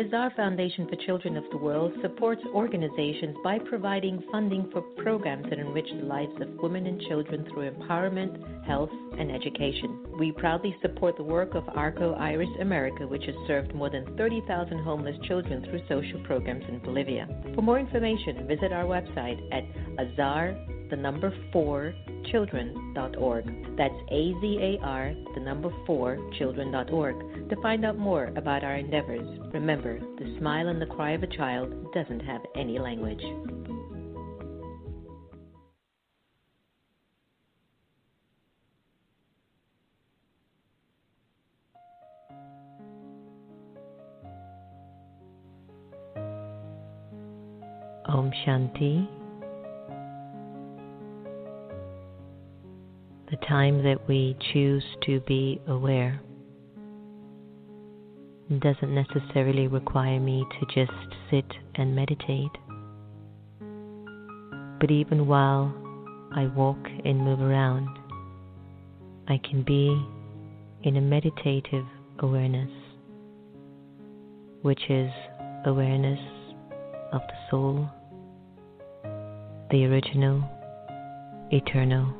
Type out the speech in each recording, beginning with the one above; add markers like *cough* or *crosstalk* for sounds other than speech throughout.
The Azar Foundation for Children of the World supports organizations by providing funding for programs that enrich the lives of women and children through empowerment, health, and education. We proudly support the work of Arco Iris America, which has served more than 30,000 homeless children through social programs in Bolivia. For more information, visit our website at azar the number 4 children.org. That's A Z A R, the number 4 children.org to find out more about our endeavors. Remember, the smile and the cry of a child doesn't have any language. Om Shanti. The time that we choose to be aware doesn't necessarily require me to just sit and meditate. But even while I walk and move around, I can be in a meditative awareness, which is awareness of the soul, the original, eternal,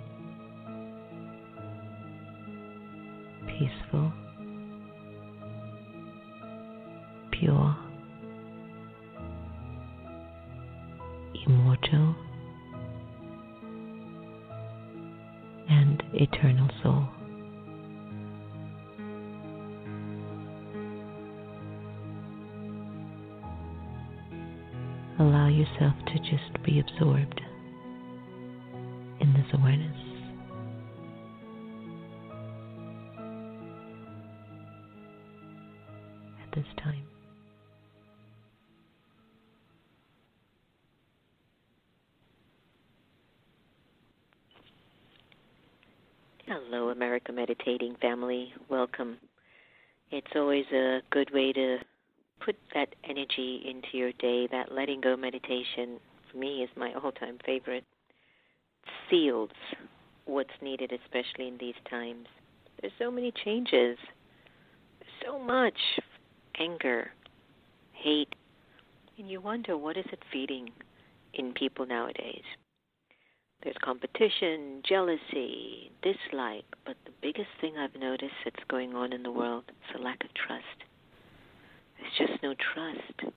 awareness. At this time. Hello, America Meditating family. Welcome. It's always a good way to put that energy into your day. That letting go meditation, for me, is my all time favorite. Seals what's needed, especially in these times. There's so many changes, so much anger, hate, and you wonder what is it feeding in people nowadays. There's competition, jealousy, dislike, but the biggest thing I've noticed that's going on in the world is a lack of trust. There's just no trust.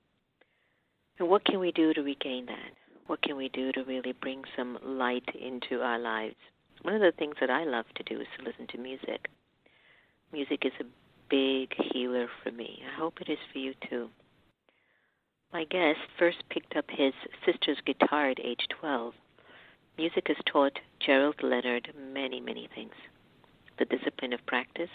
And what can we do to regain that? What can we do to really bring some light into our lives? One of the things that I love to do is to listen to music. Music is a big healer for me. I hope it is for you too. My guest first picked up his sister's guitar at age 12 Music has taught Gerald Leonard many, many things the discipline of practice,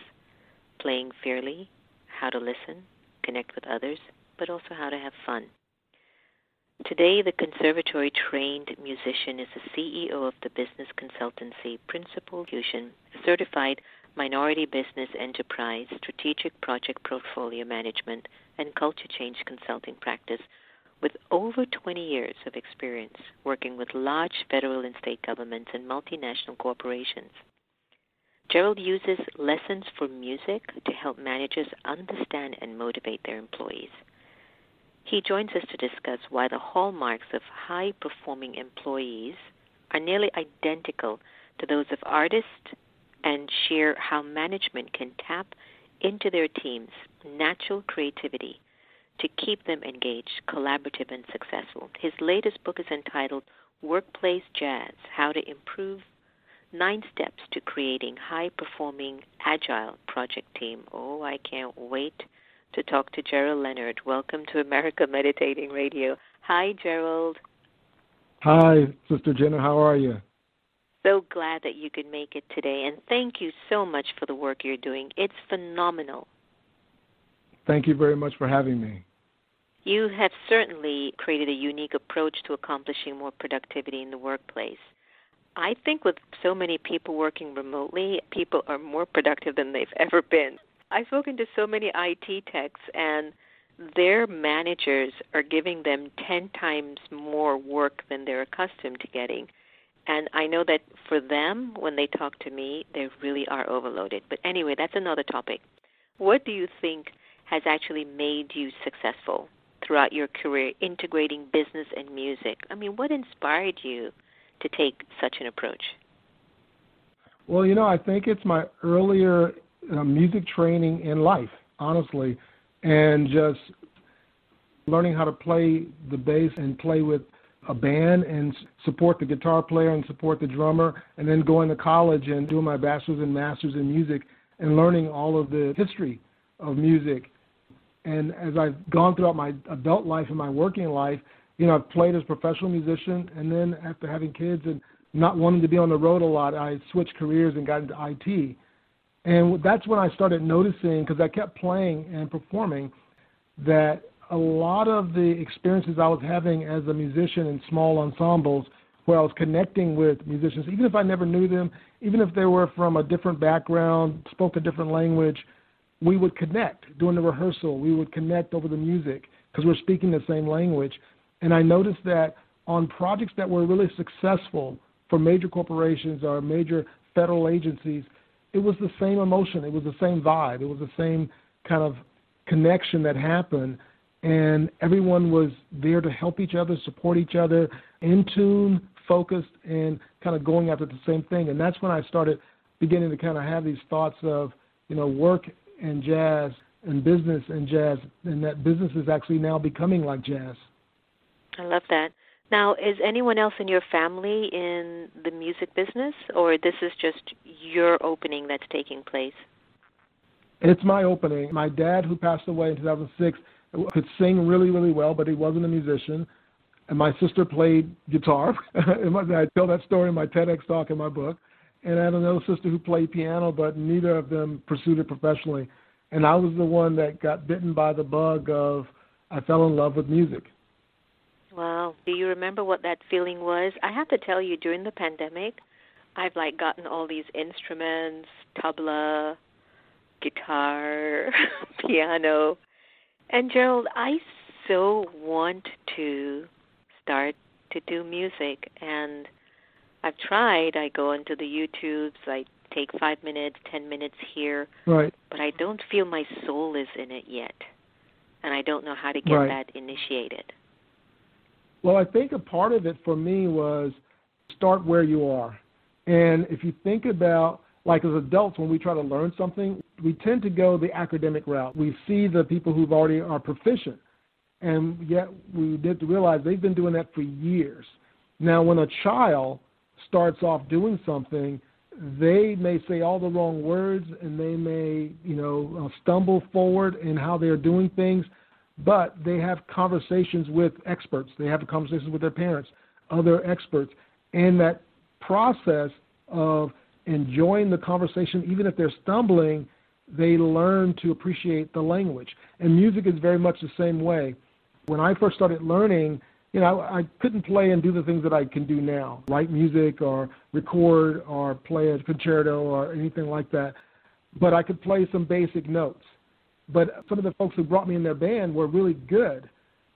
playing fairly, how to listen, connect with others, but also how to have fun. Today, the conservatory trained musician is the CEO of the business consultancy Principles of Execution, a certified minority business enterprise, strategic project portfolio management, and culture change consulting practice with over 20 years of experience working with large federal and state governments and multinational corporations. Gerald uses lessons for music to help managers understand and motivate their employees. He joins us to discuss why the hallmarks of high performing employees are nearly identical to those of artists and share how management can tap into their team's natural creativity to keep them engaged, collaborative, and successful. His latest book is entitled Workplace Jazz How to Improve Nine Steps to Creating High Performing Agile Project Team. Oh, I can't wait to talk to Gerald Leonard. Welcome to America Meditating Radio. Hi, Gerald. Hi, Sister Jenna. How are you? So glad that you could make it today, and thank you so much for the work you're doing. It's phenomenal. Thank you very much for having me. You have certainly created a unique approach to accomplishing more productivity in the workplace. I think with so many people working remotely, people are more productive than they've ever been. I've spoken to so many IT techs, and their managers are giving them 10 times more work than they're accustomed to getting. And I know that for them, when they talk to me, they really are overloaded. But anyway, that's another topic. What do you think has actually made you successful throughout your career integrating business and music? I mean, what inspired you to take such an approach? Well, you know, I think it's my earlier uh, music training in life, honestly, and just learning how to play the bass and play with a band and support the guitar player and support the drummer, and then going to college and doing my bachelor's and master's in music and learning all of the history of music and as I've gone throughout my adult life and my working life, you know, I've played as a professional musician, and then after having kids and not wanting to be on the road a lot, I switched careers and got into IT. And that's when I started noticing, because I kept playing and performing, that a lot of the experiences I was having as a musician in small ensembles, where I was connecting with musicians, even if I never knew them, even if they were from a different background, spoke a different language, we would connect during the rehearsal. We would connect over the music because we're speaking the same language. And I noticed that on projects that were really successful for major corporations or major federal agencies, it was the same emotion, it was the same vibe, it was the same kind of connection that happened. And everyone was there to help each other, support each other, in tune, focused, and kind of going after the same thing. And that's when I started beginning to kind of have these thoughts of, you know, work and jazz and business and jazz, and that business is actually now becoming like jazz. I love that. Now, is anyone else in your family in the music business, or this is just your opening that's taking place? It's my opening. My dad, who passed away in 2006, could sing really, really well, but he wasn't a musician. And my sister played guitar. *laughs* I tell that story in my TEDx talk in my book. And I had another sister who played piano, but neither of them pursued it professionally. And I was the one that got bitten by the bug of I fell in love with music. Wow. Do you remember what that feeling was? I have to tell you, during the pandemic, I've like gotten all these instruments, tabla, guitar, *laughs* piano. And Gerald, I so want to start to do music and I've tried. I go into the YouTubes, I take five minutes, ten minutes here. Right. But I don't feel my soul is in it yet. And I don't know how to get right. that initiated. Well, I think a part of it for me was start where you are. And if you think about, like as adults, when we try to learn something, we tend to go the academic route. We see the people who've already are proficient, and yet we need to realize they've been doing that for years. Now, when a child starts off doing something, they may say all the wrong words and they may, you know, uh, stumble forward in how they're doing things but they have conversations with experts. They have conversations with their parents, other experts, and that process of enjoying the conversation, even if they're stumbling, they learn to appreciate the language. And music is very much the same way. When I first started learning, you know, I, I couldn't play and do the things that I can do now, write music or record or play a concerto or anything like that. But I could play some basic notes. But some of the folks who brought me in their band were really good,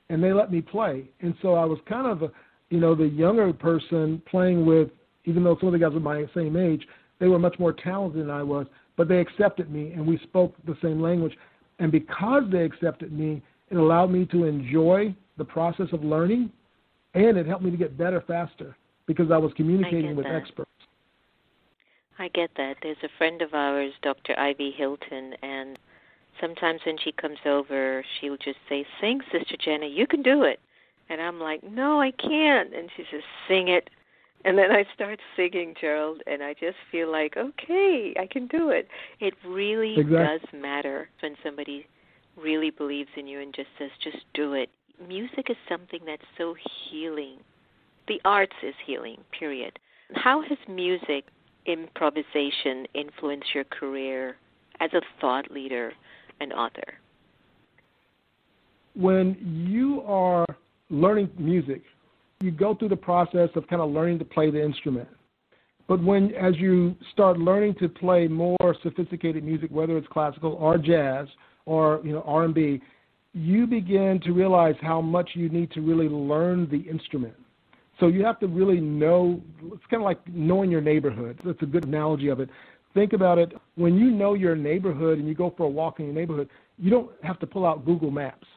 and they let me play. And so I was kind of, a, you know, the younger person playing with, even though some of the guys were my same age, they were much more talented than I was. But they accepted me, and we spoke the same language. And because they accepted me, it allowed me to enjoy the process of learning, and it helped me to get better faster because I was communicating with that. experts. I get that. There's a friend of ours, Dr. Ivy Hilton, and sometimes when she comes over, she'll just say, "Sing, Sister Jenna, you can do it." And I'm like, "No, I can't." And she says, "Sing it." And then I start singing, Gerald, and I just feel like, "Okay, I can do it." It really exactly. does matter when somebody really believes in you and just says, "Just do it." Music is something that's so healing. The arts is healing, period. How has music improvisation influenced your career as a thought leader an author? When you are learning music, you go through the process of kind of learning to play the instrument. But when, as you start learning to play more sophisticated music, whether it's classical or jazz or you know R&B, you begin to realize how much you need to really learn the instrument. So you have to really know. It's kind of like knowing your neighborhood. That's a good analogy of it think about it when you know your neighborhood and you go for a walk in your neighborhood, you don't have to pull out Google Maps,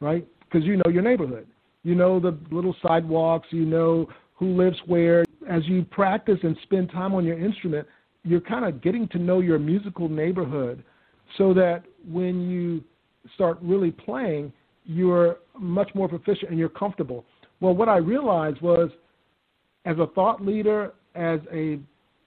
right? Because you know your neighborhood. You know the little sidewalks, you know who lives where. As you practice and spend time on your instrument, you're kind of getting to know your musical neighborhood so that when you start really playing, you're much more proficient and you're comfortable. Well, what I realized was as a thought leader, as a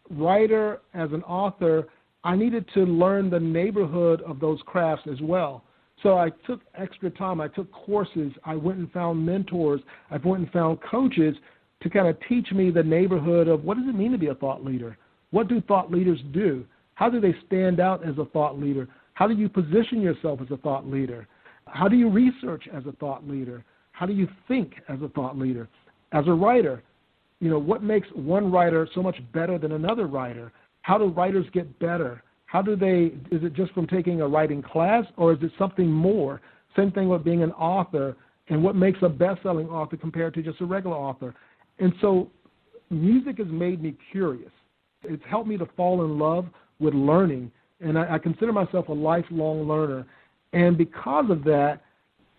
writer, as an author, I needed to learn the neighborhood of those crafts as well. So I took extra time. I took courses. I went and found mentors. I went and found coaches to kind of teach me the neighborhood of what does it mean to be a thought leader? What do thought leaders do? How do they stand out as a thought leader? How do you position yourself as a thought leader? How do you research as a thought leader? How do you think as a thought leader? As a writer, you know, what makes one writer so much better than another writer? How do writers get better? How do they, is it just from taking a writing class or is it something more? Same thing with being an author and what makes a best selling author compared to just a regular author. And so music has made me curious. It's helped me to fall in love with learning. And I, I consider myself a lifelong learner. And because of that,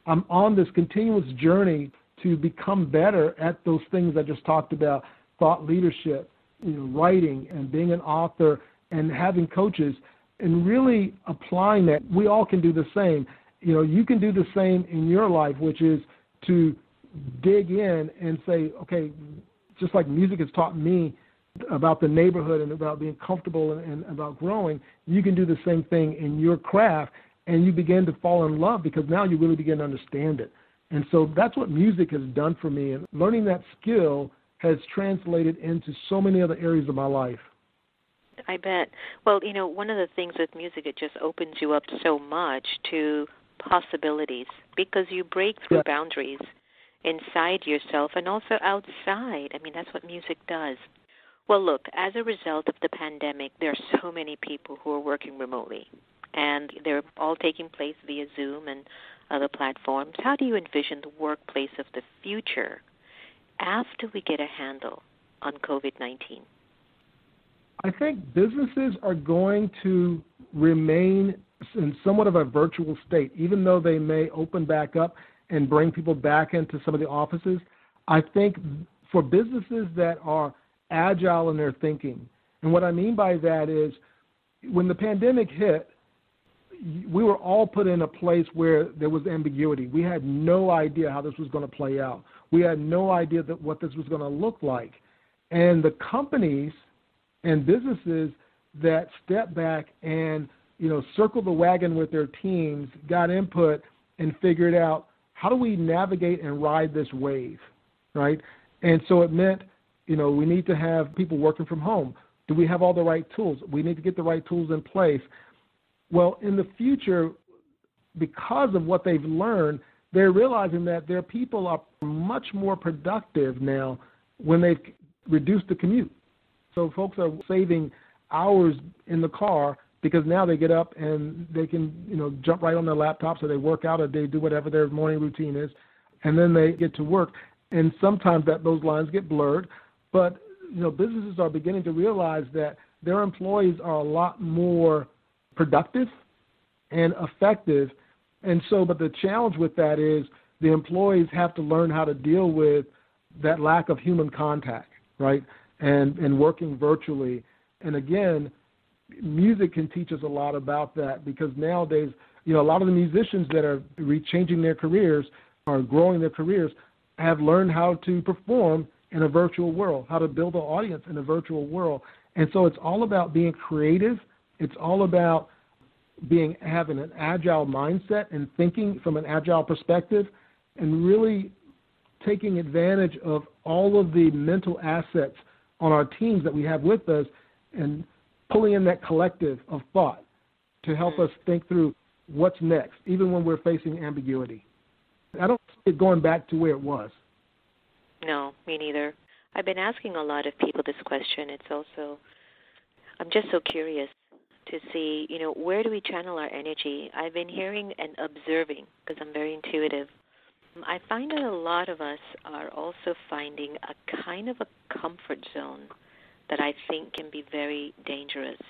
I'm on this continuous journey to become better at those things I just talked about thought leadership, you know, writing, and being an author, and having coaches, and really applying that. We all can do the same. You know, you can do the same in your life, which is to dig in and say, okay, just like music has taught me about the neighborhood and about being comfortable and, and about growing, you can do the same thing in your craft and you begin to fall in love because now you really begin to understand it. And so that's what music has done for me. And learning that skill has translated into so many other areas of my life. I bet. Well, you know, one of the things with music, it just opens you up so much to possibilities because you break through yeah. boundaries inside yourself and also outside. I mean, that's what music does. Well, look, as a result of the pandemic, there are so many people who are working remotely, and they're all taking place via Zoom and other platforms. How do you envision the workplace of the future after we get a handle on COVID 19? I think businesses are going to remain in somewhat of a virtual state, even though they may open back up and bring people back into some of the offices. I think for businesses that are agile in their thinking, and what I mean by that is when the pandemic hit, we were all put in a place where there was ambiguity. We had no idea how this was going to play out. We had no idea that what this was going to look like. And the companies and businesses that stepped back and you know circled the wagon with their teams, got input, and figured out how do we navigate and ride this wave, right? And so it meant you know we need to have people working from home. Do we have all the right tools? We need to get the right tools in place. Well, in the future, because of what they've learned, they're realizing that their people are much more productive now when they've reduced the commute. So folks are saving hours in the car because now they get up and they can, you know, jump right on their laptops or they work out or they do whatever their morning routine is, and then they get to work. And sometimes that those lines get blurred, but you know, businesses are beginning to realize that their employees are a lot more productive and effective. And so, but the challenge with that is the employees have to learn how to deal with that lack of human contact, right? And and working virtually. And again, music can teach us a lot about that because nowadays, you know, a lot of the musicians that are changing their careers or growing their careers have learned how to perform in a virtual world, how to build an audience in a virtual world. And so it's all about being creative it's all about being having an agile mindset and thinking from an agile perspective and really taking advantage of all of the mental assets on our teams that we have with us and pulling in that collective of thought to help mm-hmm. us think through what's next, even when we're facing ambiguity. I don't see it going back to where it was. No, me neither. I've been asking a lot of people this question. It's also, I'm just so curious to see, you know, where do we channel our energy? I've been hearing and observing because I'm very intuitive. I find that a lot of us are also finding a kind of a comfort zone that I think can be very dangerous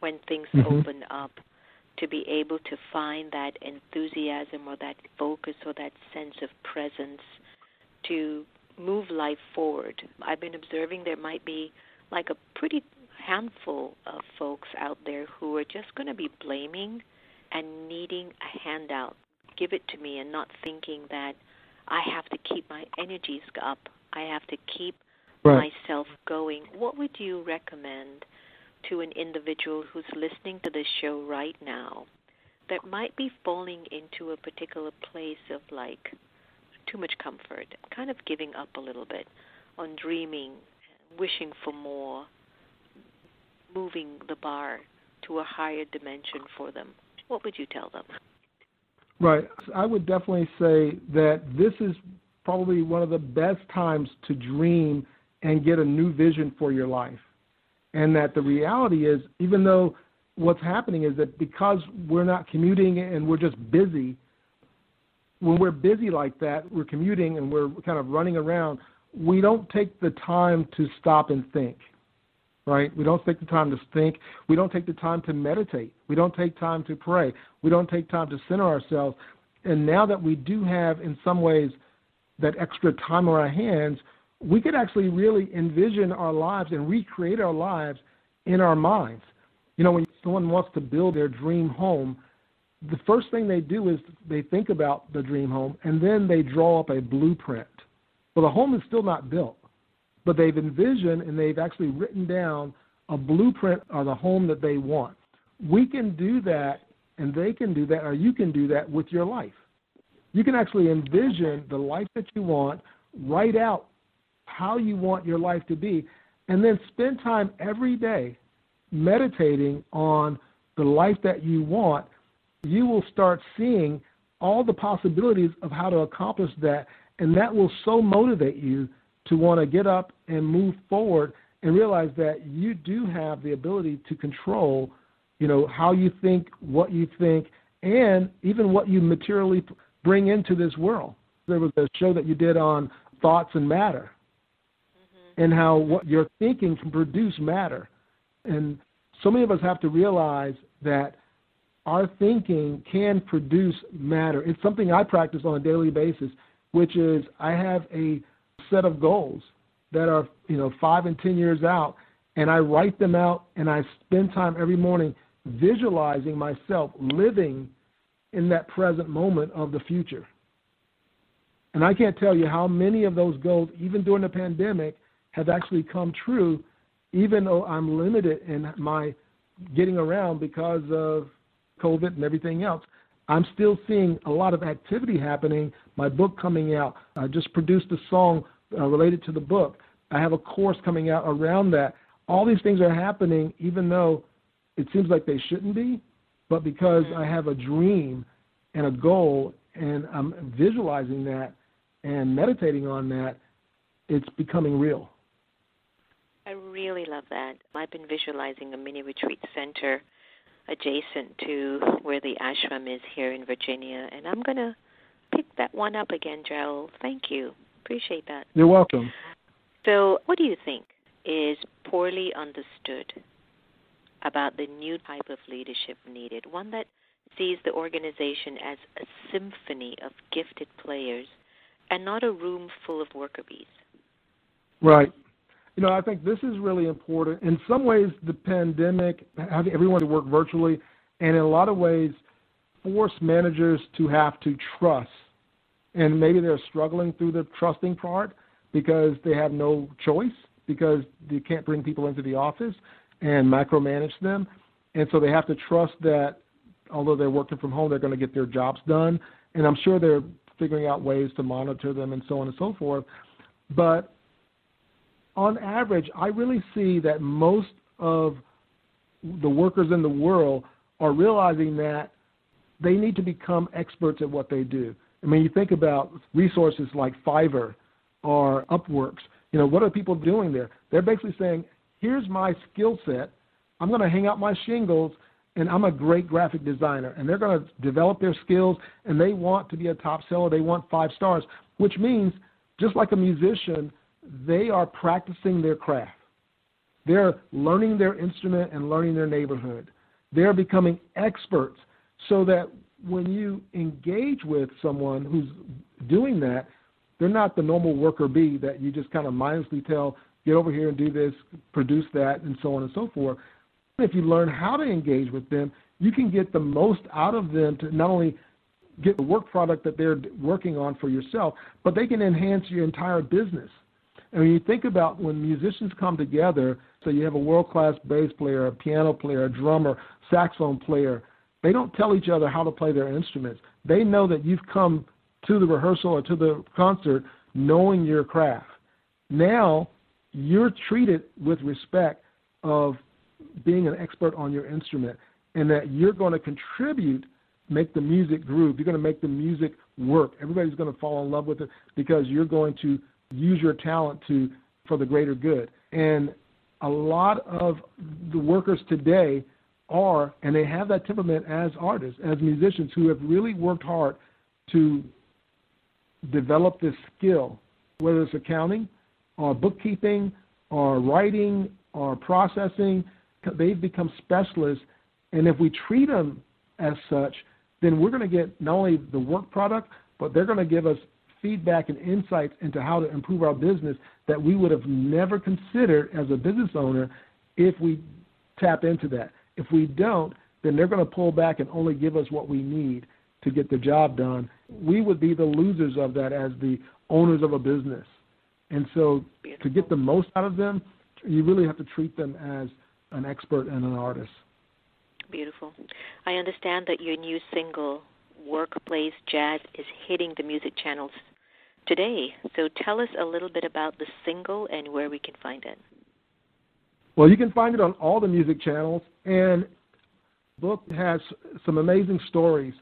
when things mm-hmm. open up to be able to find that enthusiasm or that focus or that sense of presence to move life forward. I've been observing there might be like a pretty handful of folks out there who are just going to be blaming and needing a handout. Give it to me and not thinking that I have to keep my energies up. I have to keep right. myself going. What would you recommend to an individual who's listening to this show right now that might be falling into a particular place of like too much comfort, kind of giving up a little bit? on dreaming, wishing for more, moving the bar to a higher dimension for them, what would you tell them? Right. I would definitely say that this is probably one of the best times to dream and get a new vision for your life. And that the reality is, even though what's happening is that because we're not commuting and we're just busy, when we're busy like that, we're commuting and we're kind of running around, we don't take the time to stop and think right? We don't take the time to think. We don't take the time to meditate. We don't take time to pray. We don't take time to center ourselves. And now that we do have, in some ways, that extra time on our hands, we could actually really envision our lives and recreate our lives in our minds. You know, when someone wants to build their dream home, the first thing they do is they think about the dream home and then they draw up a blueprint. Well, the home is still not built but they've envisioned and they've actually written down a blueprint of the home that they want. We can do that, and they can do that, or you can do that with your life. You can actually envision the life that you want, write out how you want your life to be, and then spend time every day meditating on the life that you want. You will start seeing all the possibilities of how to accomplish that, and that will so motivate you to want to get up and move forward and realize that you do have the ability to control, you know, how you think, what you think, and even what you materially bring into this world. There was a show that you did on thoughts and matter, mm-hmm. and how what you're thinking can produce matter. And so many of us have to realize that our thinking can produce matter. It's something I practice on a daily basis, which is I have a set of goals that are you know five and ten years out, and I write them out, and I spend time every morning visualizing myself living in that present moment of the future. And I can't tell you how many of those goals, even during the pandemic, have actually come true, even though I'm limited in my getting around because of COVID and everything else. I'm still seeing a lot of activity happening. My book coming out. I just produced a song uh, related to the book. I have a course coming out around that. All these things are happening, even though it seems like they shouldn't be, but because I have a dream and a goal, and I'm visualizing that and meditating on that, it's becoming real. I really love that. I've been visualizing a mini retreat center adjacent to where the ashram is here in Virginia, and I'm going to pick that one up again, Gerald. Thank you. Appreciate that. You're welcome. So, what do you think is poorly understood about the new type of leadership needed? One that sees the organization as a symphony of gifted players and not a room full of worker bees. Right. You know, I think this is really important. In some ways, the pandemic, having everyone to work virtually, and in a lot of ways, force managers to have to trust and maybe they're struggling through the trusting part because they have no choice because they can't bring people into the office and micromanage them, and so they have to trust that although they're working from home, they're going to get their jobs done, and I'm sure they're figuring out ways to monitor them and so on and so forth. But on average, I really see that most of the workers in the world are realizing that they need to become experts at what they do. I mean, you think about resources like Fiverr or Upworks. You know, what are people doing there? They're basically saying, "Here's my skill set. I'm going to hang out my shingles, and I'm a great graphic designer." And they're going to develop their skills, and they want to be a top seller. They want five stars, which means, just like a musician, they are practicing their craft. They're learning their instrument and learning their neighborhood. They're becoming experts so that when you engage with someone who's doing that, they're not the normal worker bee that you just kind of mindlessly tell, get over here and do this, produce that, and so on and so forth. If you learn how to engage with them, you can get the most out of them to not only get the work product that they're working on for yourself, but they can enhance your entire business. And when you think about when musicians come together, so you have a world class bass player, a piano player, a drummer, saxophone player, they don't tell each other how to play their instruments. They know that you've come to the rehearsal or to the concert knowing your craft. now you're treated with respect of being an expert on your instrument and that you're going to contribute make the music groove you're going to make the music work everybody's going to fall in love with it because you're going to use your talent to for the greater good. And a lot of the workers today are and they have that temperament as artists as musicians who have really worked hard to develop this skill whether it's accounting or bookkeeping or writing or processing. They've become specialists, and if we treat them as such, then we're going to get not only the work product, but they're going to give us feedback and insights into how to improve our business that we would have never considered as a business owner if we tap into that. If we don't, then they're going to pull back and only give us what we need to get the job done. We would be the losers of that as the owners of a business. And so to get the most out of them, you really have to treat them as an expert and an artist. Beautiful. I understand that your new single, Workplace Jazz, is hitting the music channels today. So tell us a little bit about the single and where we can find it. Well, you can find it on all the music channels, and the book has some amazing stories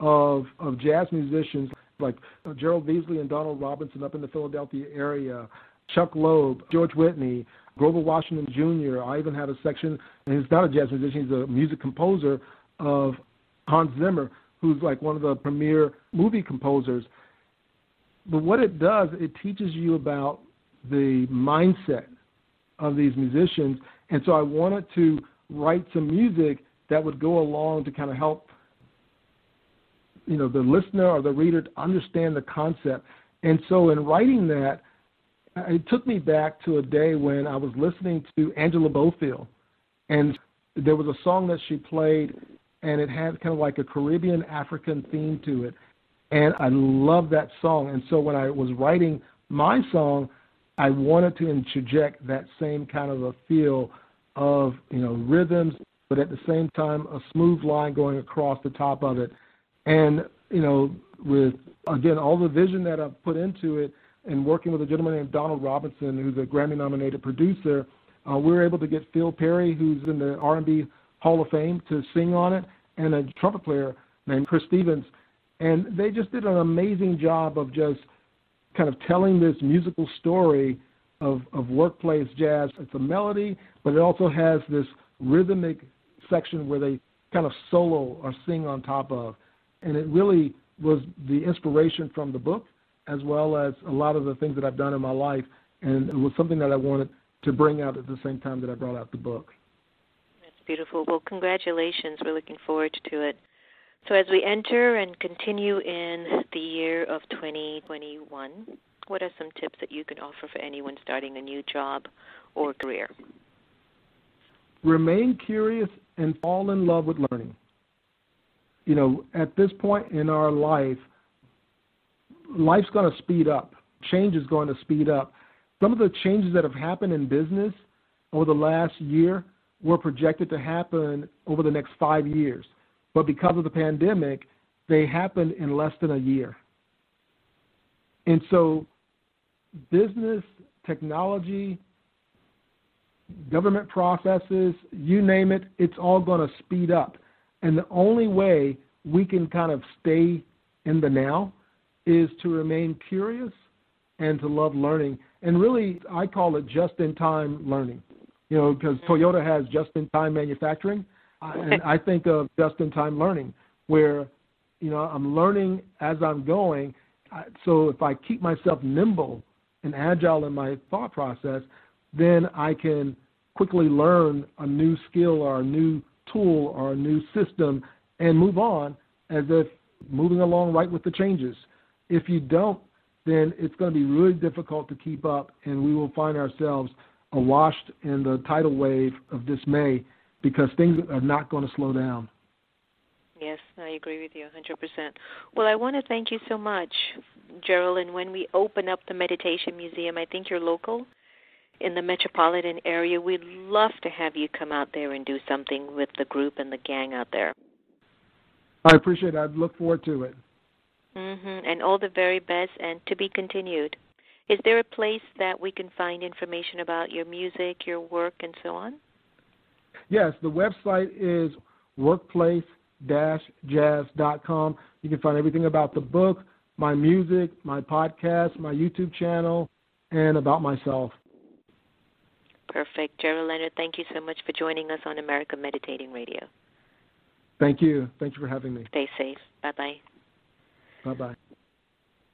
of of jazz musicians like Gerald Veasley and Donald Robinson up in the Philadelphia area, Chuck Loeb, George Whitney, Grover Washington Jr. I even have a section, and he's not a jazz musician, he's a music composer of Hans Zimmer, who's like one of the premier movie composers. But what it does, it teaches you about the mindset of these musicians. And so I wanted to write some music that would go along to kind of help you know the listener or the reader to understand the concept. And so in writing that, it took me back to a day when I was listening to Angela Bofill, and there was a song that she played, and it had kind of like a Caribbean African theme to it, and I love that song. And so when I was writing my song, I wanted to interject that same kind of a feel of you know rhythms, but at the same time a smooth line going across the top of it, and you know with again all the vision that I've put into it and working with a gentleman named Donald Robinson, who's a Grammy-nominated producer, uh, we were able to get Phil Perry, who's in the R&B Hall of Fame, to sing on it, and a trumpet player named Chris Stevens, and they just did an amazing job of just kind of telling this musical story of, of workplace jazz. It's a melody, but it also has this rhythmic section where they kind of solo or sing on top of, and it really was the inspiration from the book as well as a lot of the things that I've done in my life. And it was something that I wanted to bring out at the same time that I brought out the book. That's beautiful. Well, congratulations. We're looking forward to it. So, as we enter and continue in the year of 2021, what are some tips that you can offer for anyone starting a new job or career? Remain curious and fall in love with learning. You know, at this point in our life, life's going to speed up. Change is going to speed up. Some of the changes that have happened in business over the last year were projected to happen over the next five years. But because of the pandemic, they happened in less than a year. And so, business, technology, government processes, you name it, it's all going to speed up. And the only way we can kind of stay in the now is to remain curious and to love learning. And really, I call it just in time learning. You know, because Toyota has just in time manufacturing. And I think of just in time learning, where, you know, I'm learning as I'm going. So if I keep myself nimble and agile in my thought process, then I can quickly learn a new skill or a new tool or a new system and move on as if moving along right with the changes. If you don't, then it's going to be really difficult to keep up, and we will find ourselves awashed in the tidal wave of dismay because things are not going to slow down. Yes, I agree with you 100%. Well, I want to thank you so much, Gerald. And when we open up the Meditation Museum, I think you're local in the metropolitan area. We'd love to have you come out there and do something with the group and the gang out there. I appreciate it. I look forward to it. Mm-hmm. And all the very best and to be continued. Is there a place that we can find information about your music, your work, and so on? Yes, the website is workplace-jazz.com. You can find everything about the book, my music, my podcast, my YouTube channel, and about myself. Perfect. Gerald Leonard, thank you so much for joining us on America Meditating Radio. Thank you. Thank you for having me. Stay safe. Bye bye. Bye bye.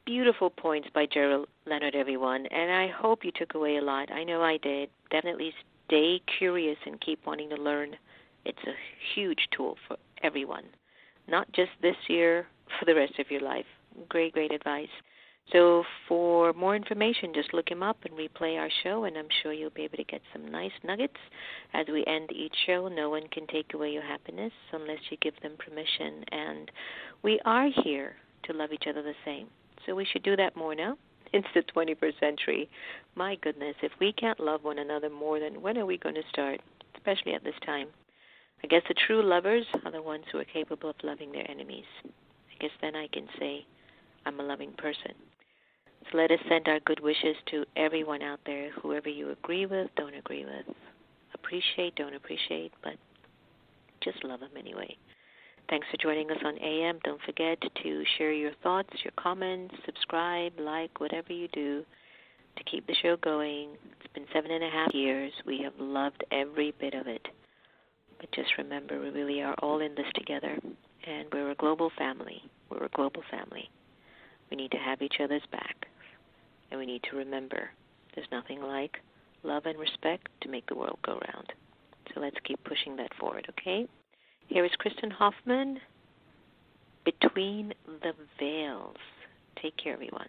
Beautiful points by Gerald Leonard, everyone, and I hope you took away a lot. I know I did. Definitely stay curious and keep wanting to learn. It's a huge tool for everyone, not just this year, for the rest of your life. Great, great advice. So, for more information, just look him up and replay our show, and I'm sure you'll be able to get some nice nuggets. As we end each show, no one can take away your happiness unless you give them permission. And we are here to love each other the same. So, we should do that more now. It's the 21st century. My goodness, if we can't love one another more, then when are we going to start, especially at this time? I guess the true lovers are the ones who are capable of loving their enemies. I guess then I can say I'm a loving person. So let us send our good wishes to everyone out there, whoever you agree with, don't agree with, appreciate, don't appreciate, but just love them anyway. Thanks for joining us on AM. Don't forget to share your thoughts, your comments, subscribe, like, whatever you do to keep the show going. It's been seven and a half years. We have loved every bit of it. But just remember, we really are all in this together, and we're a global family. We're a global family. We need to have each other's back. And we need to remember there's nothing like love and respect to make the world go round. So let's keep pushing that forward, okay? Here is Kristen Hoffman, Between the Veils. Take care, everyone.